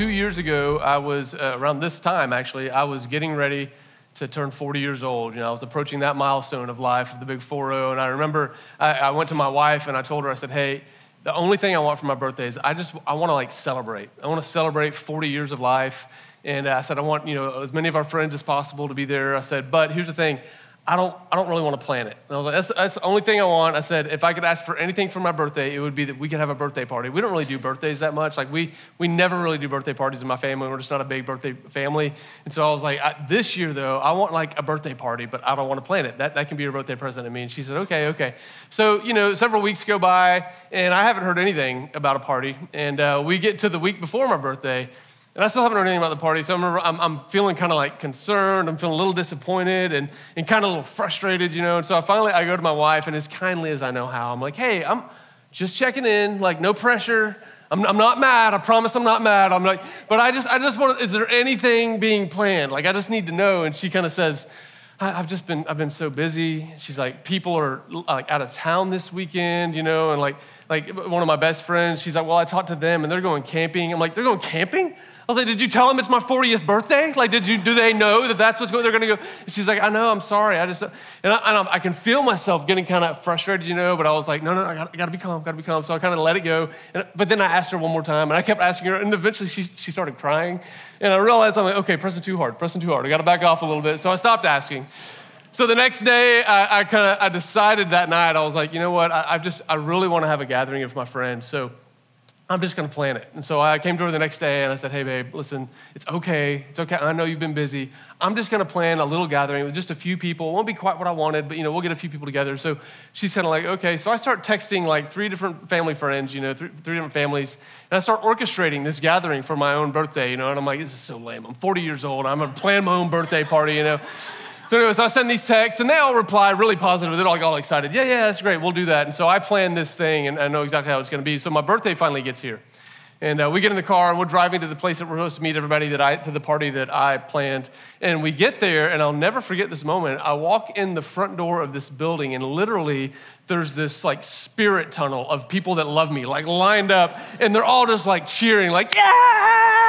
two years ago, I was uh, around this time actually, I was getting ready to turn 40 years old. You know, I was approaching that milestone of life, the big 4 0. And I remember I, I went to my wife and I told her, I said, hey, the only thing I want for my birthday is I just, I want to like celebrate. I want to celebrate 40 years of life. And I said, I want, you know, as many of our friends as possible to be there. I said, but here's the thing. I don't, I don't really want to plan it. And I was like, that's, that's the only thing I want. I said, if I could ask for anything for my birthday, it would be that we could have a birthday party. We don't really do birthdays that much. Like, we, we never really do birthday parties in my family. We're just not a big birthday family. And so I was like, I, this year, though, I want like a birthday party, but I don't want to plan it. That, that can be your birthday present to me. And she said, okay, okay. So, you know, several weeks go by, and I haven't heard anything about a party. And uh, we get to the week before my birthday, and I still haven't heard anything about the party, so I'm, I'm, I'm feeling kind of like concerned. I'm feeling a little disappointed and, and kind of a little frustrated, you know. And so I finally I go to my wife, and as kindly as I know how, I'm like, hey, I'm just checking in, like no pressure. I'm, I'm not mad. I promise I'm not mad. I'm like, but I just I just want. Is there anything being planned? Like I just need to know. And she kind of says, I've just been I've been so busy. She's like, people are like out of town this weekend, you know, and like like one of my best friends. She's like, well, I talked to them, and they're going camping. I'm like, they're going camping. I was like, did you tell them it's my 40th birthday? Like, did you, do they know that that's what's going, they're going to go? And she's like, I know, I'm sorry. I just, and I, and I can feel myself getting kind of frustrated, you know, but I was like, no, no, I got, I got to be calm, got to be calm. So I kind of let it go. And, but then I asked her one more time and I kept asking her and eventually she, she started crying. And I realized I'm like, okay, pressing too hard, pressing too hard. I got to back off a little bit. So I stopped asking. So the next day, I, I kind of I decided that night. I was like, you know what? I, I just I really want to have a gathering of my friends. So I'm just gonna plan it. And so I came to her the next day and I said, hey, babe, listen, it's okay. It's okay. I know you've been busy. I'm just gonna plan a little gathering with just a few people. It won't be quite what I wanted, but you know, we'll get a few people together. So she's kind of like, okay. So I start texting like three different family friends, you know, three, three different families. And I start orchestrating this gathering for my own birthday, you know, and I'm like, this is so lame. I'm 40 years old. I'm gonna plan my own birthday party, you know. So, anyway, so I send these texts, and they all reply really positive. They're all, all excited. Yeah, yeah, that's great. We'll do that. And so I plan this thing, and I know exactly how it's going to be. So my birthday finally gets here. And uh, we get in the car and we're driving to the place that we're supposed to meet everybody that I, to the party that I planned. And we get there, and I'll never forget this moment. I walk in the front door of this building, and literally there's this like spirit tunnel of people that love me, like lined up, and they're all just like cheering, like, yeah!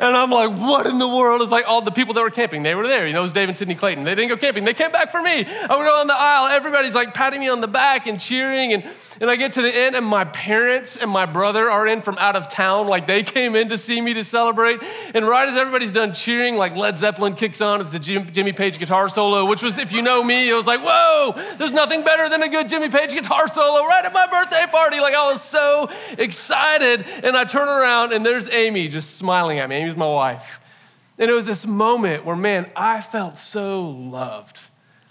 And I'm like, what in the world? It's like all the people that were camping, they were there. You know, it was Dave and Sydney Clayton. They didn't go camping, they came back for me. I went on the aisle, everybody's like patting me on the back and cheering, and, and I get to the end, and my parents and my brother are in from out of town, like they came in to see me to celebrate. And right as everybody's done cheering, like Led Zeppelin kicks on, it's the Jimmy Page guitar solo, which was, if you know me, it was like, whoa, there's nothing better than a good Jimmy Page guitar solo right at my birthday party. Like I was so excited. And I turn around and there's Amy just smiling at me. Amy's my wife. And it was this moment where, man, I felt so loved.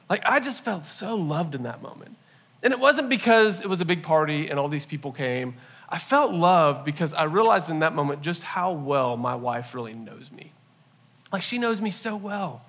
Like I just felt so loved in that moment. And it wasn't because it was a big party and all these people came. I felt loved because I realized in that moment just how well my wife really knows me. Like she knows me so well.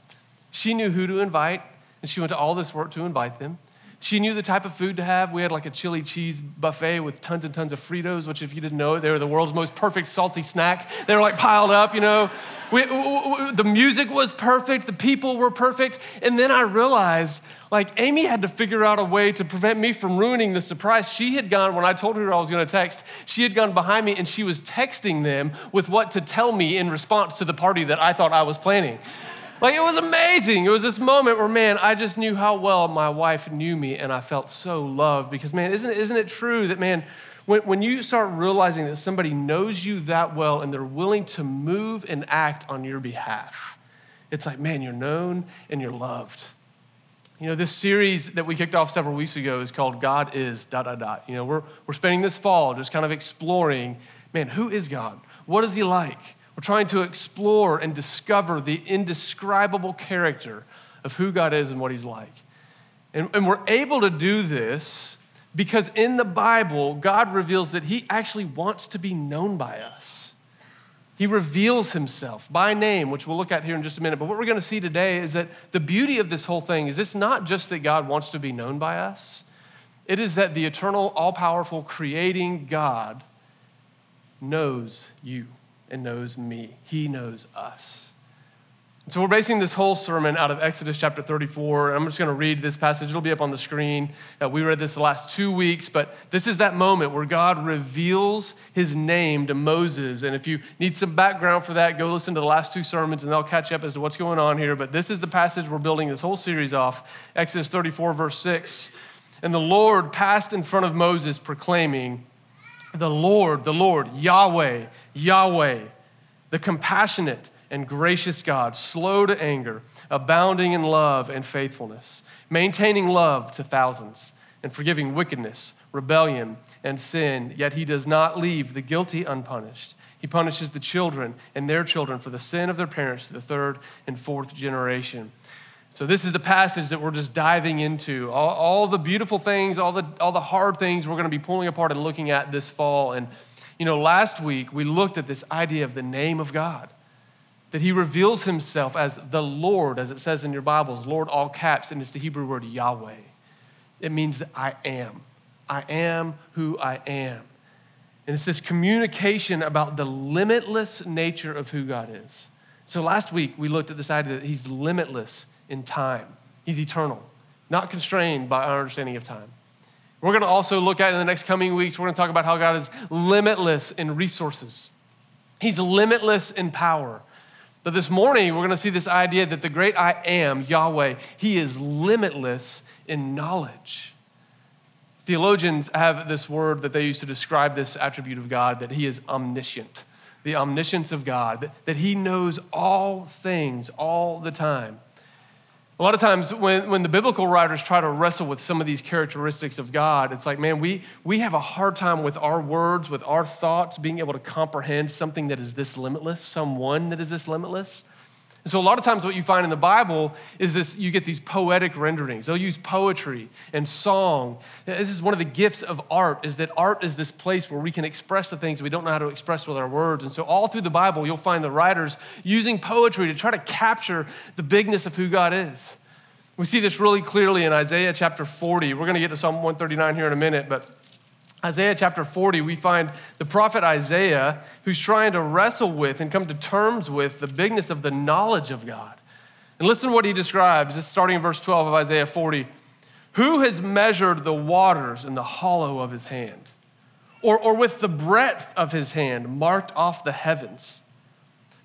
She knew who to invite, and she went to all this work to invite them. She knew the type of food to have. We had like a chili cheese buffet with tons and tons of Fritos, which, if you didn't know, they were the world's most perfect salty snack. They were like piled up, you know. We, the music was perfect, the people were perfect. And then I realized, like, Amy had to figure out a way to prevent me from ruining the surprise. She had gone, when I told her I was gonna text, she had gone behind me and she was texting them with what to tell me in response to the party that I thought I was planning. Like it was amazing. It was this moment where, man, I just knew how well my wife knew me and I felt so loved because, man, isn't, isn't it true that, man, when, when you start realizing that somebody knows you that well and they're willing to move and act on your behalf, it's like, man, you're known and you're loved. You know, this series that we kicked off several weeks ago is called God is dot, dot, dot. You know, we're, we're spending this fall just kind of exploring, man, who is God? What is he like? We're trying to explore and discover the indescribable character of who God is and what He's like. And, and we're able to do this because in the Bible, God reveals that He actually wants to be known by us. He reveals Himself by name, which we'll look at here in just a minute. But what we're going to see today is that the beauty of this whole thing is it's not just that God wants to be known by us, it is that the eternal, all powerful, creating God knows you and knows me. He knows us. So we're basing this whole sermon out of Exodus chapter 34. I'm just going to read this passage. It'll be up on the screen. Uh, we read this the last two weeks, but this is that moment where God reveals his name to Moses. And if you need some background for that, go listen to the last two sermons and they'll catch up as to what's going on here. But this is the passage we're building this whole series off Exodus 34, verse 6. And the Lord passed in front of Moses, proclaiming, The Lord, the Lord, Yahweh, Yahweh, the compassionate and gracious God, slow to anger, abounding in love and faithfulness, maintaining love to thousands, and forgiving wickedness, rebellion, and sin. Yet he does not leave the guilty unpunished. He punishes the children and their children for the sin of their parents to the third and fourth generation. So, this is the passage that we're just diving into. All, all the beautiful things, all the, all the hard things we're going to be pulling apart and looking at this fall. And, you know, last week we looked at this idea of the name of God that he reveals himself as the Lord, as it says in your Bibles, Lord, all caps, and it's the Hebrew word Yahweh. It means that I am. I am who I am. And it's this communication about the limitless nature of who God is. So last week we looked at this idea that he's limitless in time, he's eternal, not constrained by our understanding of time. We're going to also look at in the next coming weeks, we're going to talk about how God is limitless in resources. He's limitless in power. But this morning, we're going to see this idea that the great I am, Yahweh, he is limitless in knowledge. Theologians have this word that they use to describe this attribute of God that he is omniscient, the omniscience of God, that, that he knows all things all the time. A lot of times, when, when the biblical writers try to wrestle with some of these characteristics of God, it's like, man, we, we have a hard time with our words, with our thoughts, being able to comprehend something that is this limitless, someone that is this limitless. And so, a lot of times, what you find in the Bible is this you get these poetic renderings. They'll use poetry and song. This is one of the gifts of art, is that art is this place where we can express the things we don't know how to express with our words. And so, all through the Bible, you'll find the writers using poetry to try to capture the bigness of who God is. We see this really clearly in Isaiah chapter 40. We're going to get to Psalm 139 here in a minute, but Isaiah chapter 40, we find the prophet Isaiah who's trying to wrestle with and come to terms with the bigness of the knowledge of God. And listen to what he describes. It's starting in verse 12 of Isaiah 40. Who has measured the waters in the hollow of his hand? Or, or with the breadth of his hand marked off the heavens?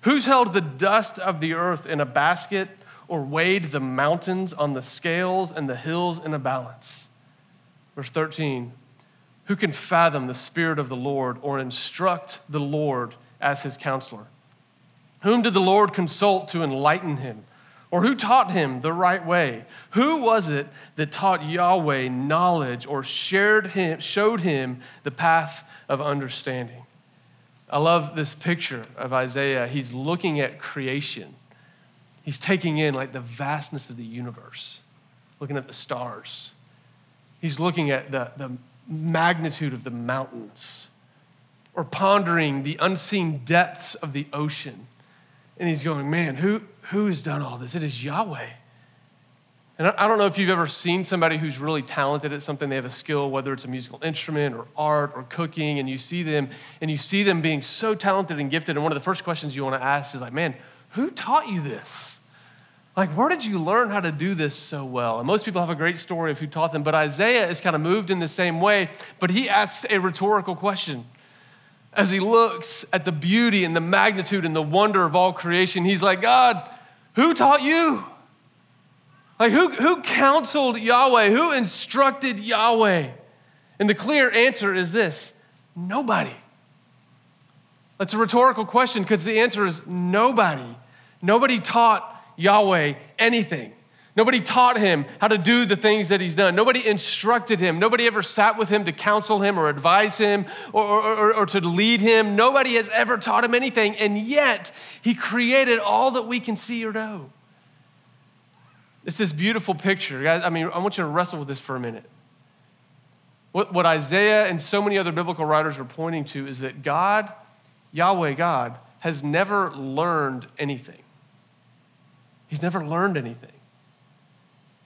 Who's held the dust of the earth in a basket or weighed the mountains on the scales and the hills in a balance? Verse 13. Who can fathom the Spirit of the Lord or instruct the Lord as his counselor? Whom did the Lord consult to enlighten him? Or who taught him the right way? Who was it that taught Yahweh knowledge or shared him, showed him the path of understanding? I love this picture of Isaiah. He's looking at creation. He's taking in like the vastness of the universe, looking at the stars. He's looking at the, the magnitude of the mountains or pondering the unseen depths of the ocean. And he's going, man, who, who has done all this? It is Yahweh. And I don't know if you've ever seen somebody who's really talented at something, they have a skill, whether it's a musical instrument or art or cooking, and you see them and you see them being so talented and gifted. And one of the first questions you want to ask is like, man, who taught you this? Like, where did you learn how to do this so well? And most people have a great story of who taught them, but Isaiah is kind of moved in the same way, but he asks a rhetorical question. As he looks at the beauty and the magnitude and the wonder of all creation, he's like, God, who taught you? Like, who, who counseled Yahweh? Who instructed Yahweh? And the clear answer is this nobody. That's a rhetorical question because the answer is nobody. Nobody taught Yahweh anything. Nobody taught him how to do the things that he's done. Nobody instructed him. Nobody ever sat with him to counsel him or advise him or, or, or, to lead him. Nobody has ever taught him anything. And yet, he created all that we can see or know. It's this beautiful picture. Guys, I mean, I want you to wrestle with this for a minute. What, what Isaiah and so many other biblical writers are pointing to is that God, Yahweh God, has never learned anything. He's never learned anything.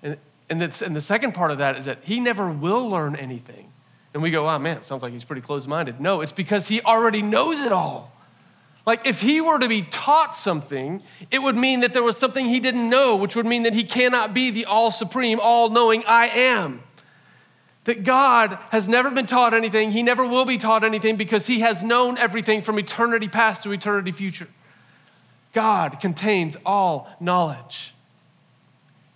And, and, and the second part of that is that he never will learn anything. And we go, oh man, sounds like he's pretty closed minded. No, it's because he already knows it all. Like, if he were to be taught something, it would mean that there was something he didn't know, which would mean that he cannot be the all supreme, all knowing I am. That God has never been taught anything, he never will be taught anything because he has known everything from eternity past to eternity future. God contains all knowledge.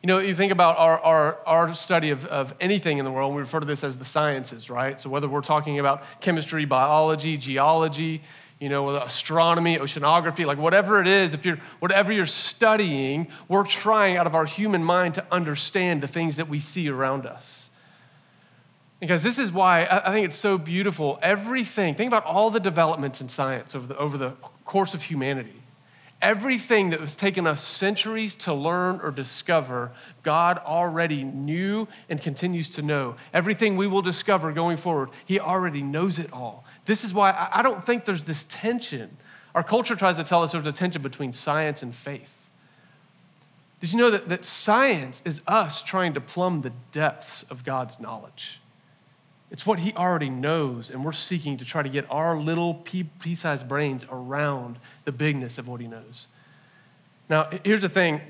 You know, you think about our, our, our study of, of anything in the world, we refer to this as the sciences, right? So whether we're talking about chemistry, biology, geology, you know, astronomy, oceanography, like whatever it is, if you're whatever you're studying, we're trying out of our human mind to understand the things that we see around us. Because this is why I think it's so beautiful. Everything, think about all the developments in science over the, over the course of humanity. Everything that was taken us centuries to learn or discover, God already knew and continues to know. Everything we will discover going forward, He already knows it all. This is why I don't think there's this tension. Our culture tries to tell us there's a tension between science and faith. Did you know that, that science is us trying to plumb the depths of God's knowledge? It's what He already knows, and we're seeking to try to get our little pea sized brains around the bigness of what He knows. Now, here's the thing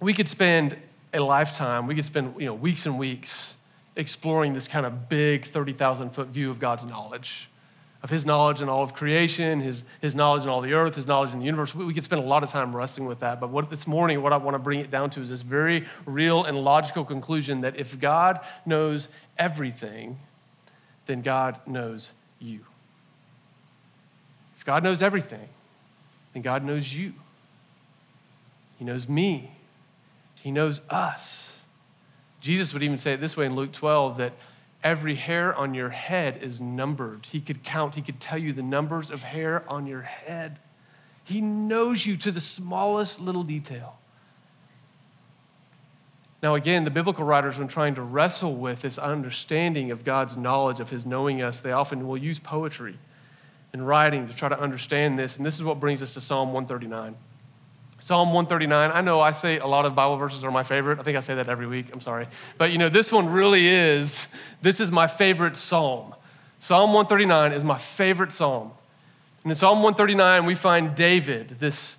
we could spend a lifetime, we could spend you know, weeks and weeks exploring this kind of big 30,000 foot view of God's knowledge of his knowledge in all of creation, his, his knowledge in all the earth, his knowledge in the universe. We, we could spend a lot of time wrestling with that. But what, this morning, what I want to bring it down to is this very real and logical conclusion that if God knows everything, then God knows you. If God knows everything, then God knows you. He knows me. He knows us. Jesus would even say it this way in Luke 12 that Every hair on your head is numbered. He could count, he could tell you the numbers of hair on your head. He knows you to the smallest little detail. Now, again, the biblical writers, when trying to wrestle with this understanding of God's knowledge, of His knowing us, they often will use poetry and writing to try to understand this. And this is what brings us to Psalm 139. Psalm 139. I know I say a lot of Bible verses are my favorite. I think I say that every week. I'm sorry. But you know, this one really is, this is my favorite psalm. Psalm 139 is my favorite psalm. And in Psalm 139, we find David, this,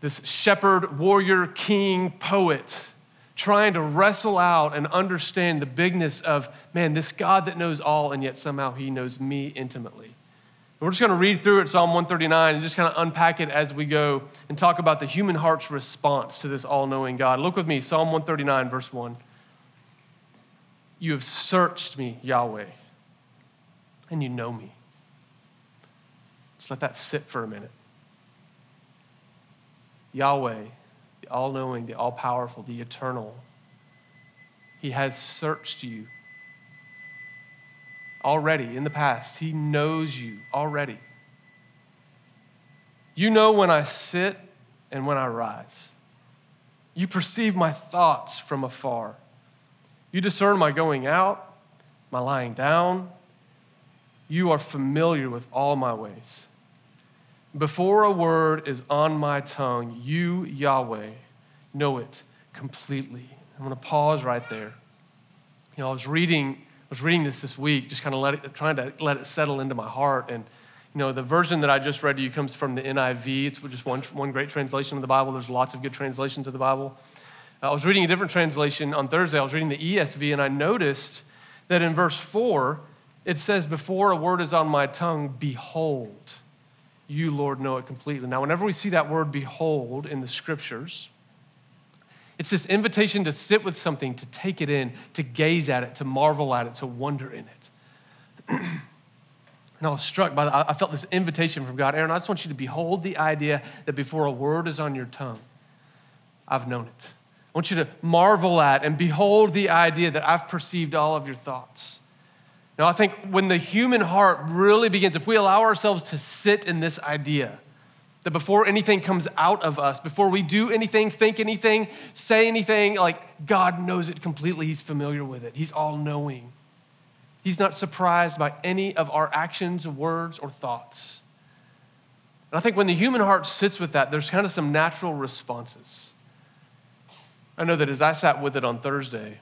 this shepherd, warrior, king, poet, trying to wrestle out and understand the bigness of, man, this God that knows all, and yet somehow he knows me intimately. We're just going to read through it, Psalm 139, and just kind of unpack it as we go and talk about the human heart's response to this all knowing God. Look with me, Psalm 139, verse 1. You have searched me, Yahweh, and you know me. Just let that sit for a minute. Yahweh, the all knowing, the all powerful, the eternal, He has searched you already in the past. He knows you already. You know when I sit and when I rise. You perceive my thoughts from afar. You discern my going out, my lying down. You are familiar with all my ways. Before a word is on my tongue, you, Yahweh, know it completely. I'm going to pause right there. You know, I was reading I was reading this this week, just kind of let it, trying to let it settle into my heart. And, you know, the version that I just read to you comes from the NIV. It's just one, one great translation of the Bible. There's lots of good translations of the Bible. I was reading a different translation on Thursday. I was reading the ESV, and I noticed that in verse 4, it says, Before a word is on my tongue, behold, you, Lord, know it completely. Now, whenever we see that word behold in the scriptures, it's this invitation to sit with something, to take it in, to gaze at it, to marvel at it, to wonder in it. and I was struck by that. I felt this invitation from God Aaron, I just want you to behold the idea that before a word is on your tongue, I've known it. I want you to marvel at and behold the idea that I've perceived all of your thoughts. Now, I think when the human heart really begins, if we allow ourselves to sit in this idea, that before anything comes out of us, before we do anything, think anything, say anything, like God knows it completely. He's familiar with it, He's all knowing. He's not surprised by any of our actions, words, or thoughts. And I think when the human heart sits with that, there's kind of some natural responses. I know that as I sat with it on Thursday,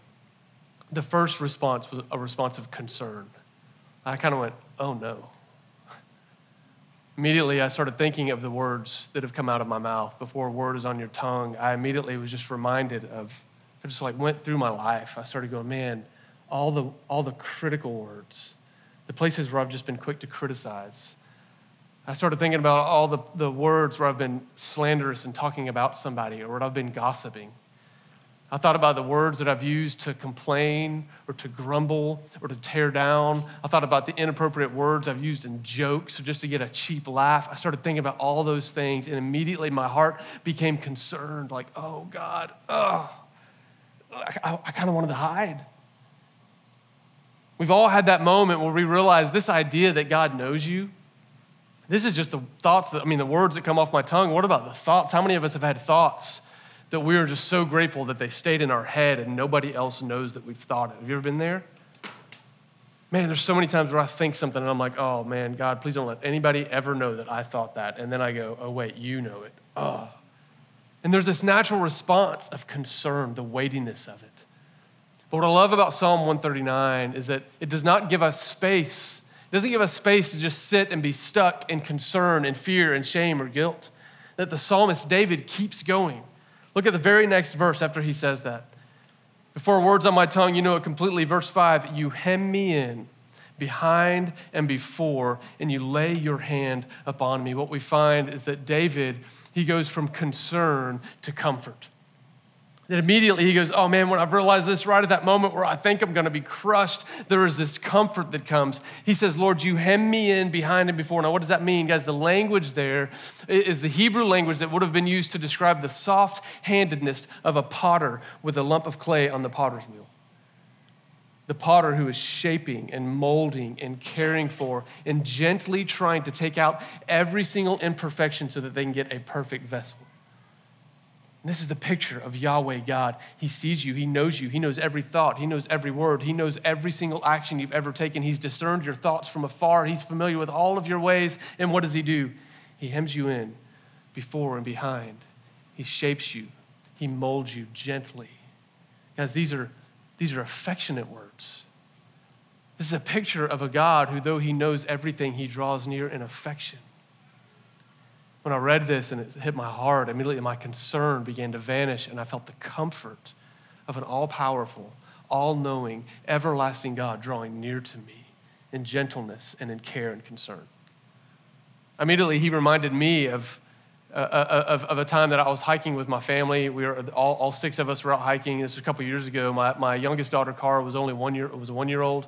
the first response was a response of concern. I kind of went, oh no. immediately I started thinking of the words that have come out of my mouth. Before a word is on your tongue, I immediately was just reminded of, I just like went through my life. I started going, man, all the, all the critical words, the places where I've just been quick to criticize. I started thinking about all the, the words where I've been slanderous and talking about somebody or where I've been gossiping. I thought about the words that I've used to complain or to grumble or to tear down. I thought about the inappropriate words I've used in jokes or just to get a cheap laugh. I started thinking about all those things, and immediately my heart became concerned like, oh God, oh, I, I, I kind of wanted to hide. We've all had that moment where we realize this idea that God knows you. This is just the thoughts that, I mean, the words that come off my tongue. What about the thoughts? How many of us have had thoughts that we are just so grateful that they stayed in our head and nobody else knows that we've thought it? Have you ever been there? Man, there's so many times where I think something and I'm like, oh man, God, please don't let anybody ever know that I thought that. And then I go, oh wait, you know it. Oh. And there's this natural response of concern, the weightiness of it. But what I love about Psalm 139 is that it does not give us space. It doesn't give us space to just sit and be stuck in concern and fear and shame or guilt. That the psalmist David keeps going. Look at the very next verse after he says that. Before words on my tongue, you know it completely. Verse 5 You hem me in behind and before, and you lay your hand upon me. What we find is that David, he goes from concern to comfort. That immediately he goes, Oh man, when I've realized this right at that moment where I think I'm going to be crushed, there is this comfort that comes. He says, Lord, you hem me in behind and before. Now, what does that mean, guys? The language there is the Hebrew language that would have been used to describe the soft handedness of a potter with a lump of clay on the potter's wheel. The potter who is shaping and molding and caring for and gently trying to take out every single imperfection so that they can get a perfect vessel. This is the picture of Yahweh God. He sees you, He knows you, He knows every thought, He knows every word, He knows every single action you've ever taken. He's discerned your thoughts from afar, He's familiar with all of your ways. And what does He do? He hems you in before and behind, He shapes you, He molds you gently. Guys, these are, these are affectionate words. This is a picture of a God who, though He knows everything, He draws near in affection. When I read this and it hit my heart, immediately my concern began to vanish, and I felt the comfort of an all powerful, all knowing, everlasting God drawing near to me in gentleness and in care and concern. Immediately, he reminded me of, uh, uh of, of, a time that I was hiking with my family. We were all, all six of us were out hiking. This was a couple years ago. My, my youngest daughter, Cara, was only one year, was one year old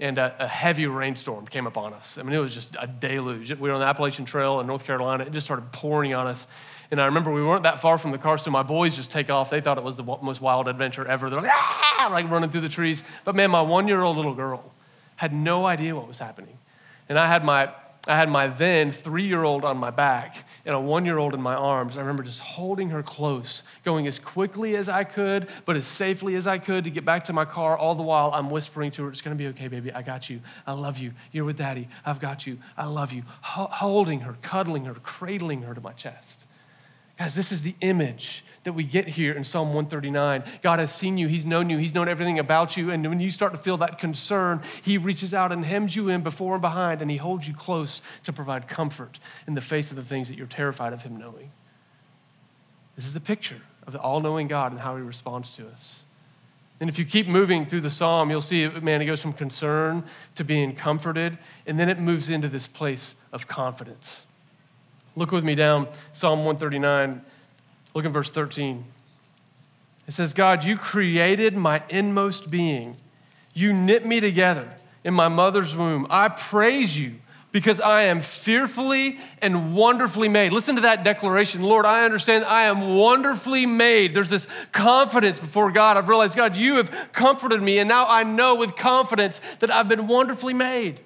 and a, a, heavy rainstorm came upon us. I mean, it was just a deluge. We were on the Appalachian Trail in North Carolina. It just started pouring on us. And I remember we weren't that far from the car, so my boys just take off. They thought it was the most wild adventure ever. They're like, ah, like running through the trees. But man, my one year old little girl had no idea what was happening. And I had my I had my then three year old on my back and a one year old in my arms. I remember just holding her close, going as quickly as I could, but as safely as I could to get back to my car. All the while, I'm whispering to her, It's gonna be okay, baby. I got you. I love you. You're with daddy. I've got you. I love you. Holding her, cuddling her, cradling her to my chest. Guys, this is the image that we get here in Psalm 139. God has seen you, He's known you, He's known everything about you. And when you start to feel that concern, He reaches out and hems you in before and behind, and He holds you close to provide comfort in the face of the things that you're terrified of Him knowing. This is the picture of the all knowing God and how He responds to us. And if you keep moving through the psalm, you'll see, man, it goes from concern to being comforted, and then it moves into this place of confidence. Look with me down Psalm 139 Look at verse 13. It says, God, you created my inmost being. You knit me together in my mother's womb. I praise you because I am fearfully and wonderfully made. Listen to that declaration. Lord, I understand I am wonderfully made. There's this confidence before God. I've realized, God, you have comforted me, and now I know with confidence that I've been wonderfully made.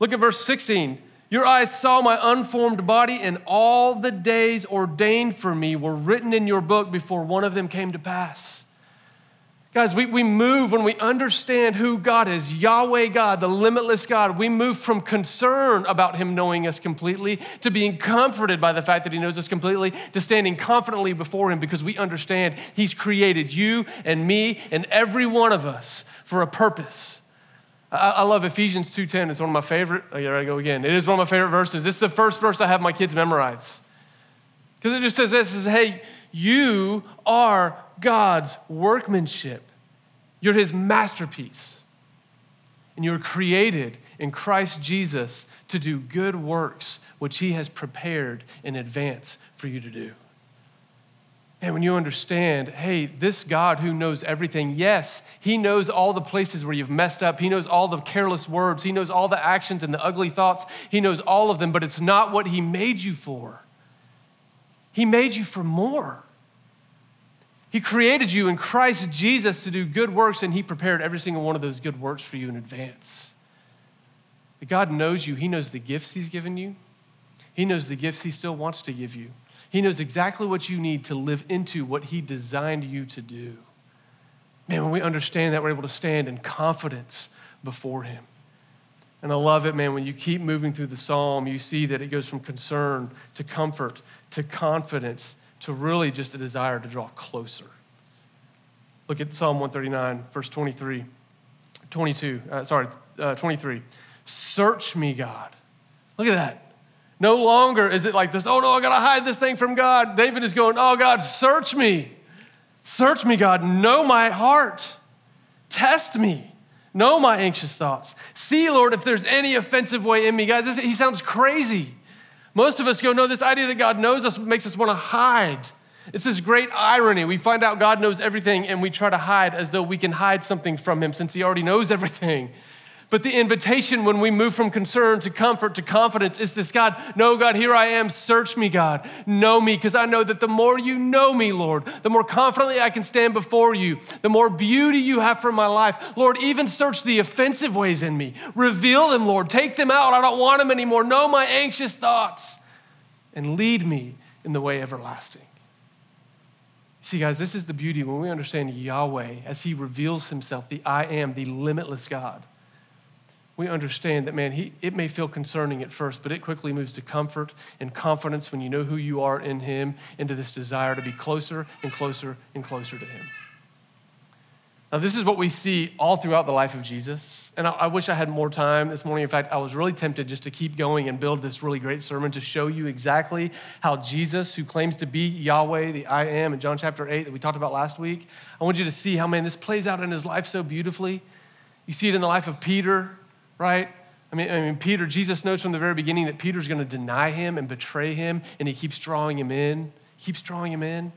Look at verse 16. Your eyes saw my unformed body, and all the days ordained for me were written in your book before one of them came to pass. Guys, we, we move when we understand who God is Yahweh God, the limitless God. We move from concern about Him knowing us completely to being comforted by the fact that He knows us completely to standing confidently before Him because we understand He's created you and me and every one of us for a purpose I, love Ephesians 2.10. It's one of my favorite. Oh, here I go again. It is one of my favorite verses. This is the first verse I have my kids memorize. Because it just says this, says, hey, you are God's workmanship. You're his masterpiece. And you were created in Christ Jesus to do good works, which he has prepared in advance for you to do. And when you understand, hey, this God who knows everything, yes, He knows all the places where you've messed up. He knows all the careless words. He knows all the actions and the ugly thoughts. He knows all of them, but it's not what He made you for. He made you for more. He created you in Christ Jesus to do good works, and He prepared every single one of those good works for you in advance. God knows you, He knows the gifts He's given you, He knows the gifts He still wants to give you. He knows exactly what you need to live into what He designed you to do. Man, when we understand that, we're able to stand in confidence before Him. And I love it, man, when you keep moving through the psalm, you see that it goes from concern to comfort to confidence to really just a desire to draw closer. Look at Psalm 139, verse 23, 22, uh, sorry, uh, 23. Search me, God. Look at that. No longer is it like this, oh no, I gotta hide this thing from God. David is going, oh God, search me. Search me, God. Know my heart. Test me. Know my anxious thoughts. See, Lord, if there's any offensive way in me. God, this, he sounds crazy. Most of us go, no, this idea that God knows us makes us want to hide. It's this great irony. We find out God knows everything and we try to hide as though we can hide something from Him since He already knows everything. But the invitation when we move from concern to comfort to confidence is this God, no, God, here I am. Search me, God. Know me, because I know that the more you know me, Lord, the more confidently I can stand before you, the more beauty you have for my life. Lord, even search the offensive ways in me. Reveal them, Lord. Take them out. I don't want them anymore. Know my anxious thoughts and lead me in the way everlasting. See, guys, this is the beauty when we understand Yahweh as He reveals Himself, the I am, the limitless God we understand that, man, he, it may feel concerning at first, but it quickly moves to comfort and confidence when you know who you are in Him, into this desire to be closer and closer and closer to Him. Now, this is what we see all throughout the life of Jesus. And I, I, wish I had more time this morning. In fact, I was really tempted just to keep going and build this really great sermon to show you exactly how Jesus, who claims to be Yahweh, the I am, in John chapter 8 that we talked about last week, I want you to see how, man, this plays out in his life so beautifully. You see it in the life of Peter, right? I mean, I mean, Peter, Jesus knows from the very beginning that Peter's going to deny him and betray him, and he keeps drawing him in, keeps drawing him in.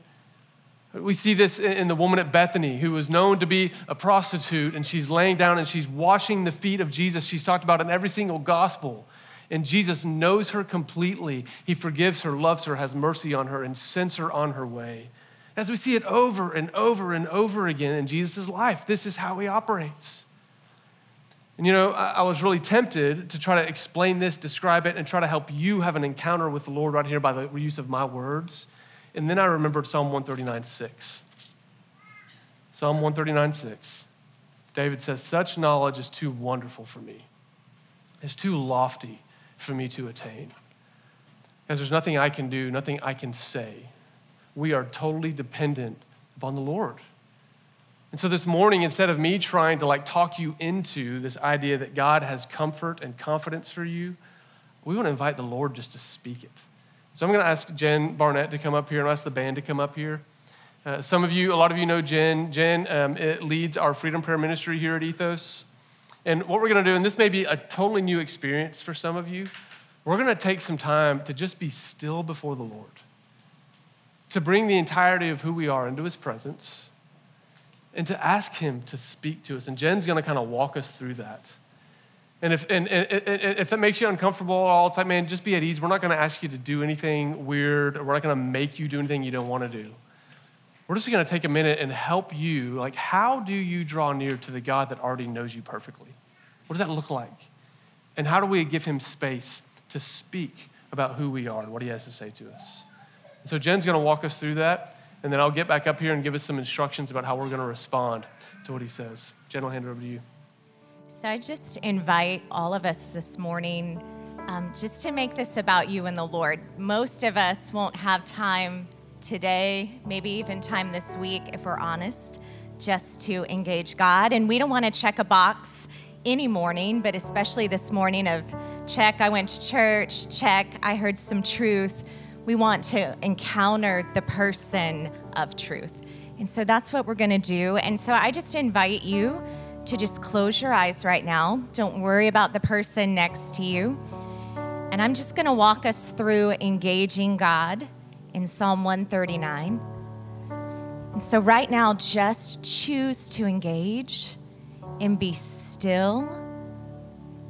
We see this in the woman at Bethany who was known to be a prostitute, and she's laying down and she's washing the feet of Jesus. She's talked about in every single gospel. And Jesus knows her completely. He forgives her, loves her, has mercy on her, and sends her on her way. As we see it over and over and over again in Jesus' life, this is how he operates. And you know, I, was really tempted to try to explain this, describe it, and try to help you have an encounter with the Lord right here by the use of my words. And then I remembered Psalm 139 6. Psalm 139 6. David says, Such knowledge is too wonderful for me, it's too lofty for me to attain. Because there's nothing I can do, nothing I can say. We are totally dependent upon the Lord. And so this morning, instead of me trying to like talk you into this idea that God has comfort and confidence for you, we want to invite the Lord just to speak it. So I'm going to ask Jen Barnett to come up here and ask the band to come up here. Uh, some of you, a lot of you know Jen. Jen um, leads our Freedom Prayer Ministry here at Ethos. And what we're going to do, and this may be a totally new experience for some of you, we're going to take some time to just be still before the Lord, to bring the entirety of who we are into His presence and to ask Him to speak to us. And Jen's going to kind of walk us through that. And if, and, and, and, if that makes you uncomfortable at all, it's like, man, just be at ease. We're not going to ask you to do anything weird, or we're not going to make you do anything you don't want to do. We're just going to take a minute and help you. Like, how do you draw near to the God that already knows you perfectly? What does that look like? And how do we give Him space to speak about who we are and what He has to say to us? And so, Jen's going to walk us through that and then I'll get back up here and give us some instructions about how we're going to respond to what he says. Jen, I'll hand it over to you. So I just invite all of us this morning um, just to make this about you and the Lord. Most of us won't have time today, maybe even time this week, if we're honest, just to engage God. And we don't want to check a box any morning, but especially this morning of check, I went to church, check, I heard some truth. We want to encounter the person of truth. And so that's what we're going to do. And so I just invite you to just close your eyes right now. Don't worry about the person next to you. And I'm just going to walk us through engaging God in Psalm 139. And so, right now, just choose to engage and be still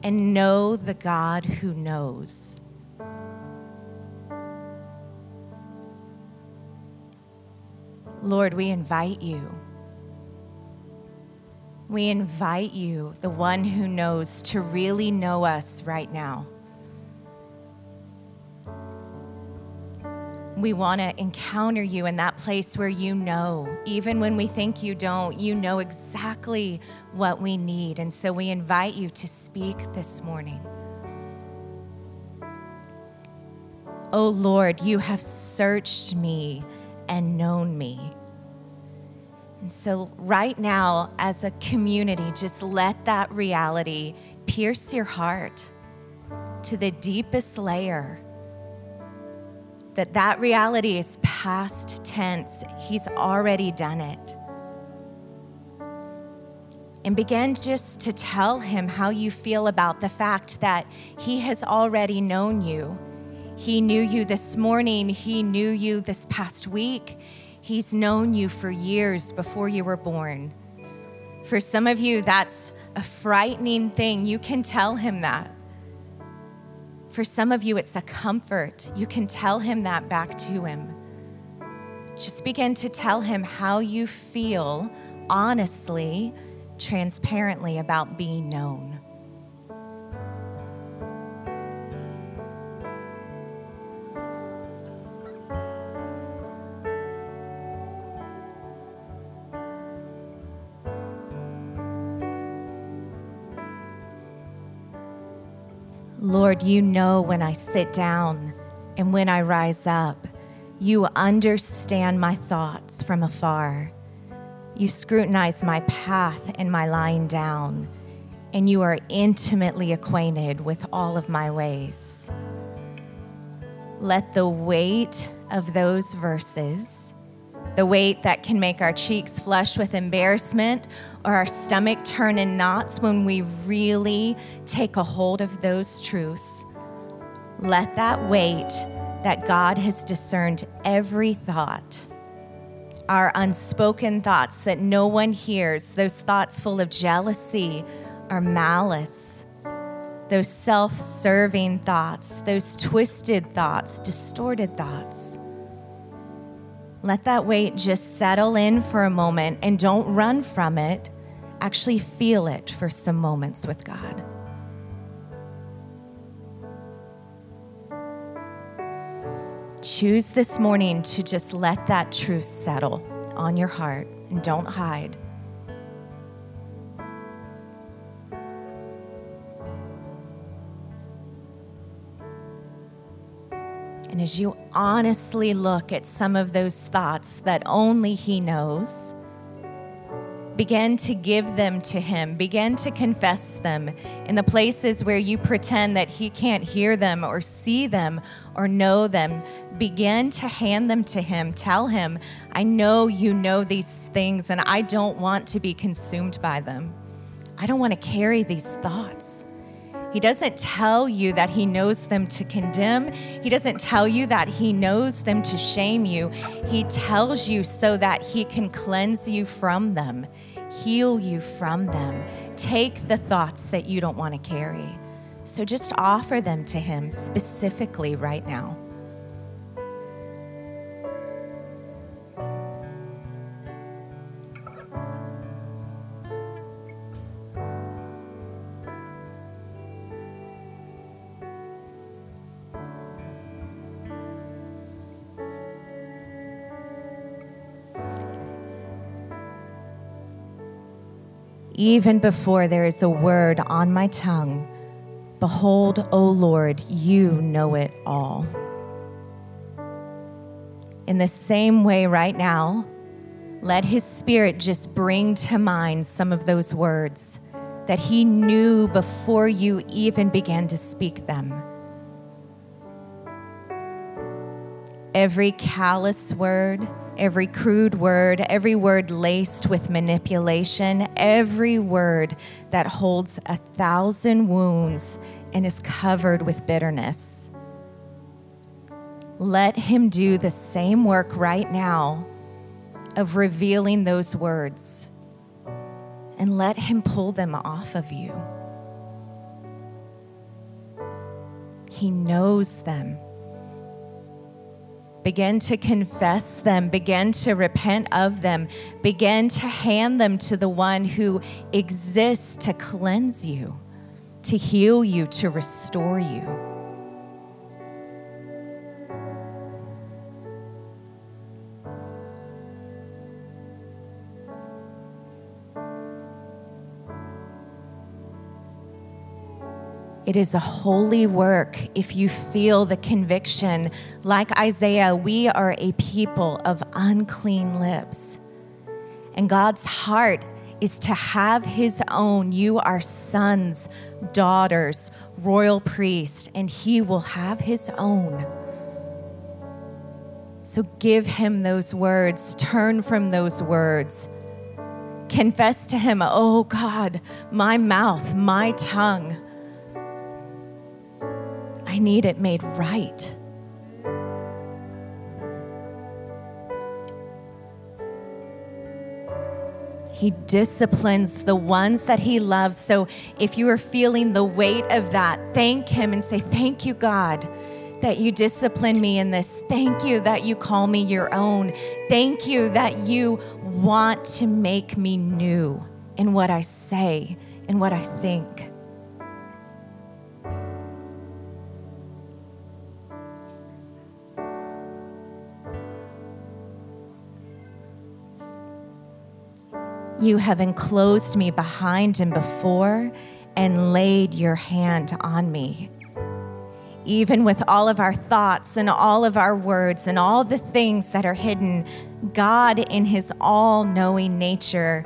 and know the God who knows. Lord, we invite you. We invite you, the one who knows, to really know us right now. We want to encounter you in that place where you know, even when we think you don't, you know exactly what we need. And so we invite you to speak this morning. Oh Lord, you have searched me and known me. And so, right now, as a community, just let that reality pierce your heart to the deepest layer that that reality is past tense. He's already done it. And begin just to tell him how you feel about the fact that he has already known you. He knew you this morning, he knew you this past week. He's known you for years before you were born. For some of you, that's a frightening thing. You can tell him that. For some of you, it's a comfort. You can tell him that back to him. Just begin to tell him how you feel honestly, transparently about being known. Lord, you know when I sit down and when I rise up. You understand my thoughts from afar. You scrutinize my path and my lying down, and you are intimately acquainted with all of my ways. Let the weight of those verses the weight that can make our cheeks flush with embarrassment or our stomach turn in knots when we really take a hold of those truths. Let that weight that God has discerned every thought, our unspoken thoughts that no one hears, those thoughts full of jealousy or malice, those self serving thoughts, those twisted thoughts, distorted thoughts let that weight just settle in for a moment and don't run from it. Actually, feel it for some moments with God. Choose this morning to just let that truth settle on your heart and don't hide. And as you honestly look at some of those thoughts that only He knows, begin to give them to Him, begin to confess them in the places where you pretend that He can't hear them or see them or know them. Begin to hand them to Him. Tell Him, I know you know these things and I don't want to be consumed by them. I don't want to carry these thoughts. He doesn't tell you that He knows them to condemn. He doesn't tell you that He knows them to shame you. He tells you so that He can cleanse you from them, heal you from them, take the thoughts that you don't want to carry. So just offer them to Him specifically right now. Even before there is a word on my tongue. Behold, O Lord, you know it all. In the same way, right now, let His Spirit just bring to mind some of those words that He knew before you even began to speak them. Every callous word, every crude word, every word laced with manipulation, every word that holds a thousand wounds and is covered with bitterness. Let Him do the same work right now of revealing those words and let Him pull them off of you. He knows them. Begin to confess them, begin to repent of them, begin to hand them to the one who exists to cleanse you, to heal you, to restore you. It is a holy work if you feel the conviction. Like Isaiah, we are a people of unclean lips. And God's heart is to have his own. You are sons, daughters, royal priests, and he will have his own. So give him those words, turn from those words. Confess to him, oh God, my mouth, my tongue I need it made right. He disciplines the ones that He loves. So if you are feeling the weight of that, thank Him and say, Thank you, God, that you discipline me in this. Thank you that you call me your own. Thank you that you want to make me new in what I say, in what I think. You have enclosed me behind and before and laid your hand on me. Even with all of our thoughts and all of our words and all the things that are hidden, God, in his all knowing nature,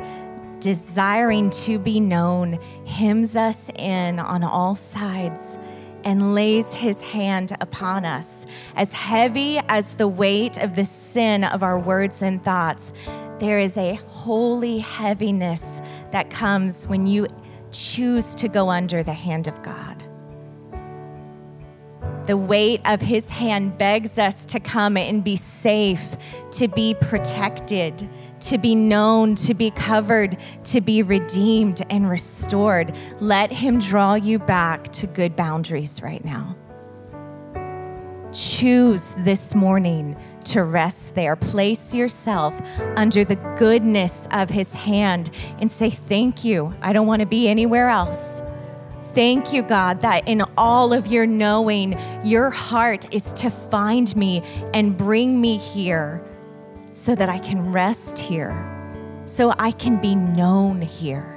desiring to be known, hems us in on all sides and lays his hand upon us. As heavy as the weight of the sin of our words and thoughts, there is a holy heaviness that comes when you choose to go under the hand of God. The weight of his hand begs us to come and be safe, to be protected, to be known, to be covered, to be redeemed and restored. Let him draw you back to good boundaries right now. Choose this morning to rest there. Place yourself under the goodness of His hand and say, Thank you. I don't want to be anywhere else. Thank you, God, that in all of your knowing, your heart is to find me and bring me here so that I can rest here, so I can be known here.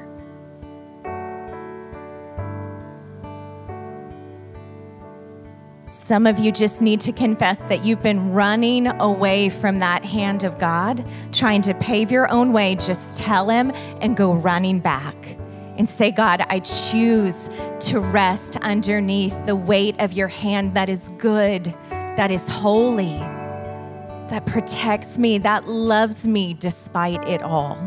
Some of you just need to confess that you've been running away from that hand of God, trying to pave your own way. Just tell Him and go running back and say, God, I choose to rest underneath the weight of your hand that is good, that is holy, that protects me, that loves me despite it all.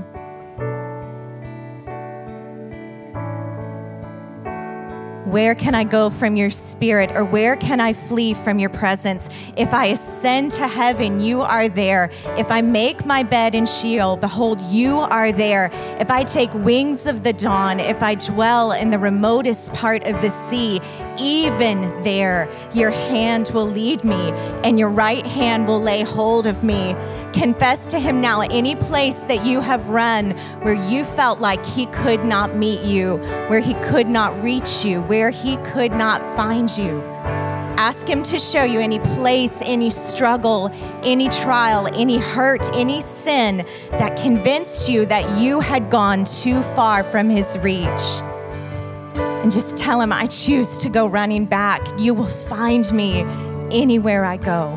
Where can I go from your spirit, or where can I flee from your presence? If I ascend to heaven, you are there. If I make my bed in Sheol, behold, you are there. If I take wings of the dawn, if I dwell in the remotest part of the sea, even there your hand will lead me and your right hand will lay hold of me. Confess to him now any place that you have run where you felt like he could not meet you, where he could not reach you, where he could not find you. Ask Him to show you any place, any struggle, any trial, any hurt, any sin that convinced you that you had gone too far from His reach and just tell him, I choose to go running back. You will find me anywhere I go.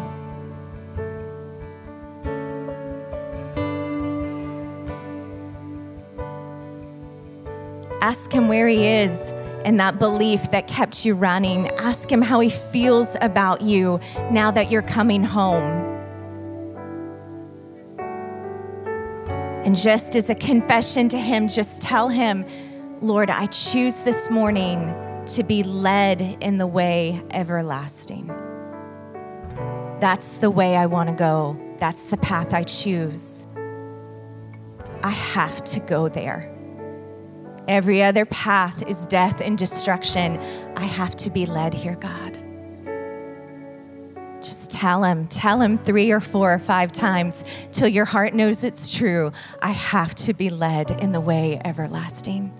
Ask him where he is and that belief that kept you running. Ask him how he feels about you now that you're coming home. And just as a confession to him, just tell him, Lord, I choose this morning to be led in the way everlasting. That's the way I want to go. That's the path I choose. I have to go there. Every other path is death and destruction. I have to be led here, God. Just tell him, tell him three or four or five times till your heart knows it's true. I have to be led in the way everlasting.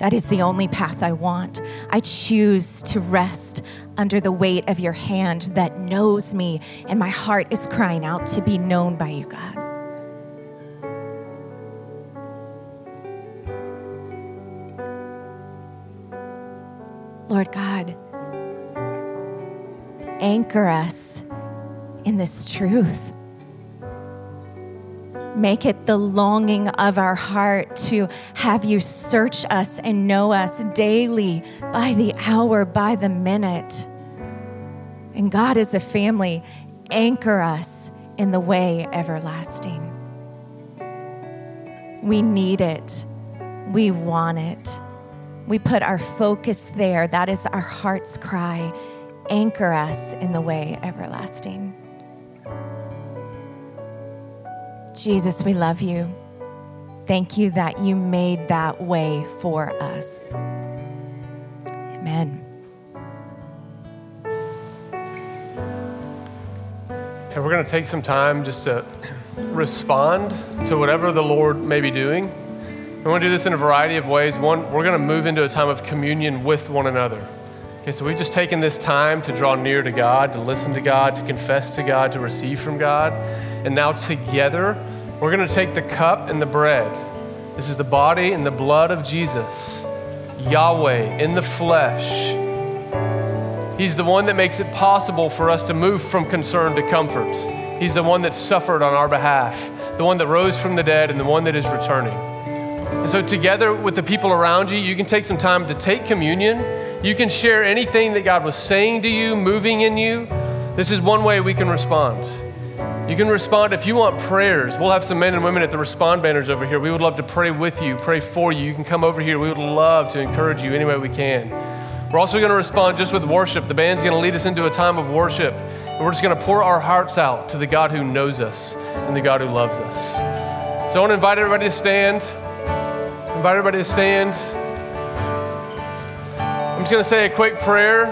That is the only path I want. I choose to rest under the weight of your hand that knows me, and my heart is crying out to be known by you, God. Lord God, anchor us in this truth. Make it the longing of our heart to have you search us and know us daily, by the hour, by the minute. And God, as a family, anchor us in the way everlasting. We need it, we want it. We put our focus there. That is our heart's cry. Anchor us in the way everlasting. Jesus, we love you. Thank you that you made that way for us. Amen. And we're going to take some time just to respond to whatever the Lord may be doing. We want to do this in a variety of ways. One, we're going to move into a time of communion with one another. Okay, so we've just taken this time to draw near to God, to listen to God, to confess to God, to receive from God. And now together, we're going to take the cup and the bread. This is the body and the blood of Jesus, Yahweh in the flesh. He's the one that makes it possible for us to move from concern to comfort. He's the one that suffered on our behalf, the one that rose from the dead, and the one that is returning. And so, together with the people around you, you can take some time to take communion. You can share anything that God was saying to you, moving in you. This is one way we can respond. You can respond if you want prayers. We'll have some men and women at the respond banners over here. We would love to pray with you, pray for you. You can come over here. We would love to encourage you any way we can. We're also going to respond just with worship. The band's going to lead us into a time of worship. And we're just going to pour our hearts out to the God who knows us and the God who loves us. So I want to invite everybody to stand. Invite everybody to stand. I'm just going to say a quick prayer,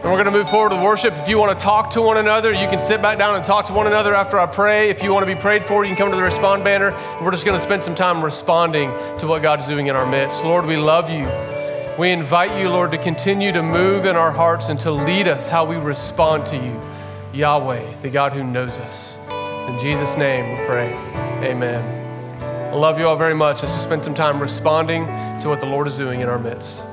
and we're going to move forward with worship. If you want to talk to one another, you can sit back down and talk to one another after I pray. If you want to be prayed for, you can come to the respond banner. We're just going to spend some time responding to what God's doing in our midst. Lord, we love you. We invite you, Lord, to continue to move in our hearts and to lead us how we respond to you, Yahweh, the God who knows us. In Jesus' name we pray. Amen. I love you all very much. Let's just spend some time responding to what the Lord is doing in our midst.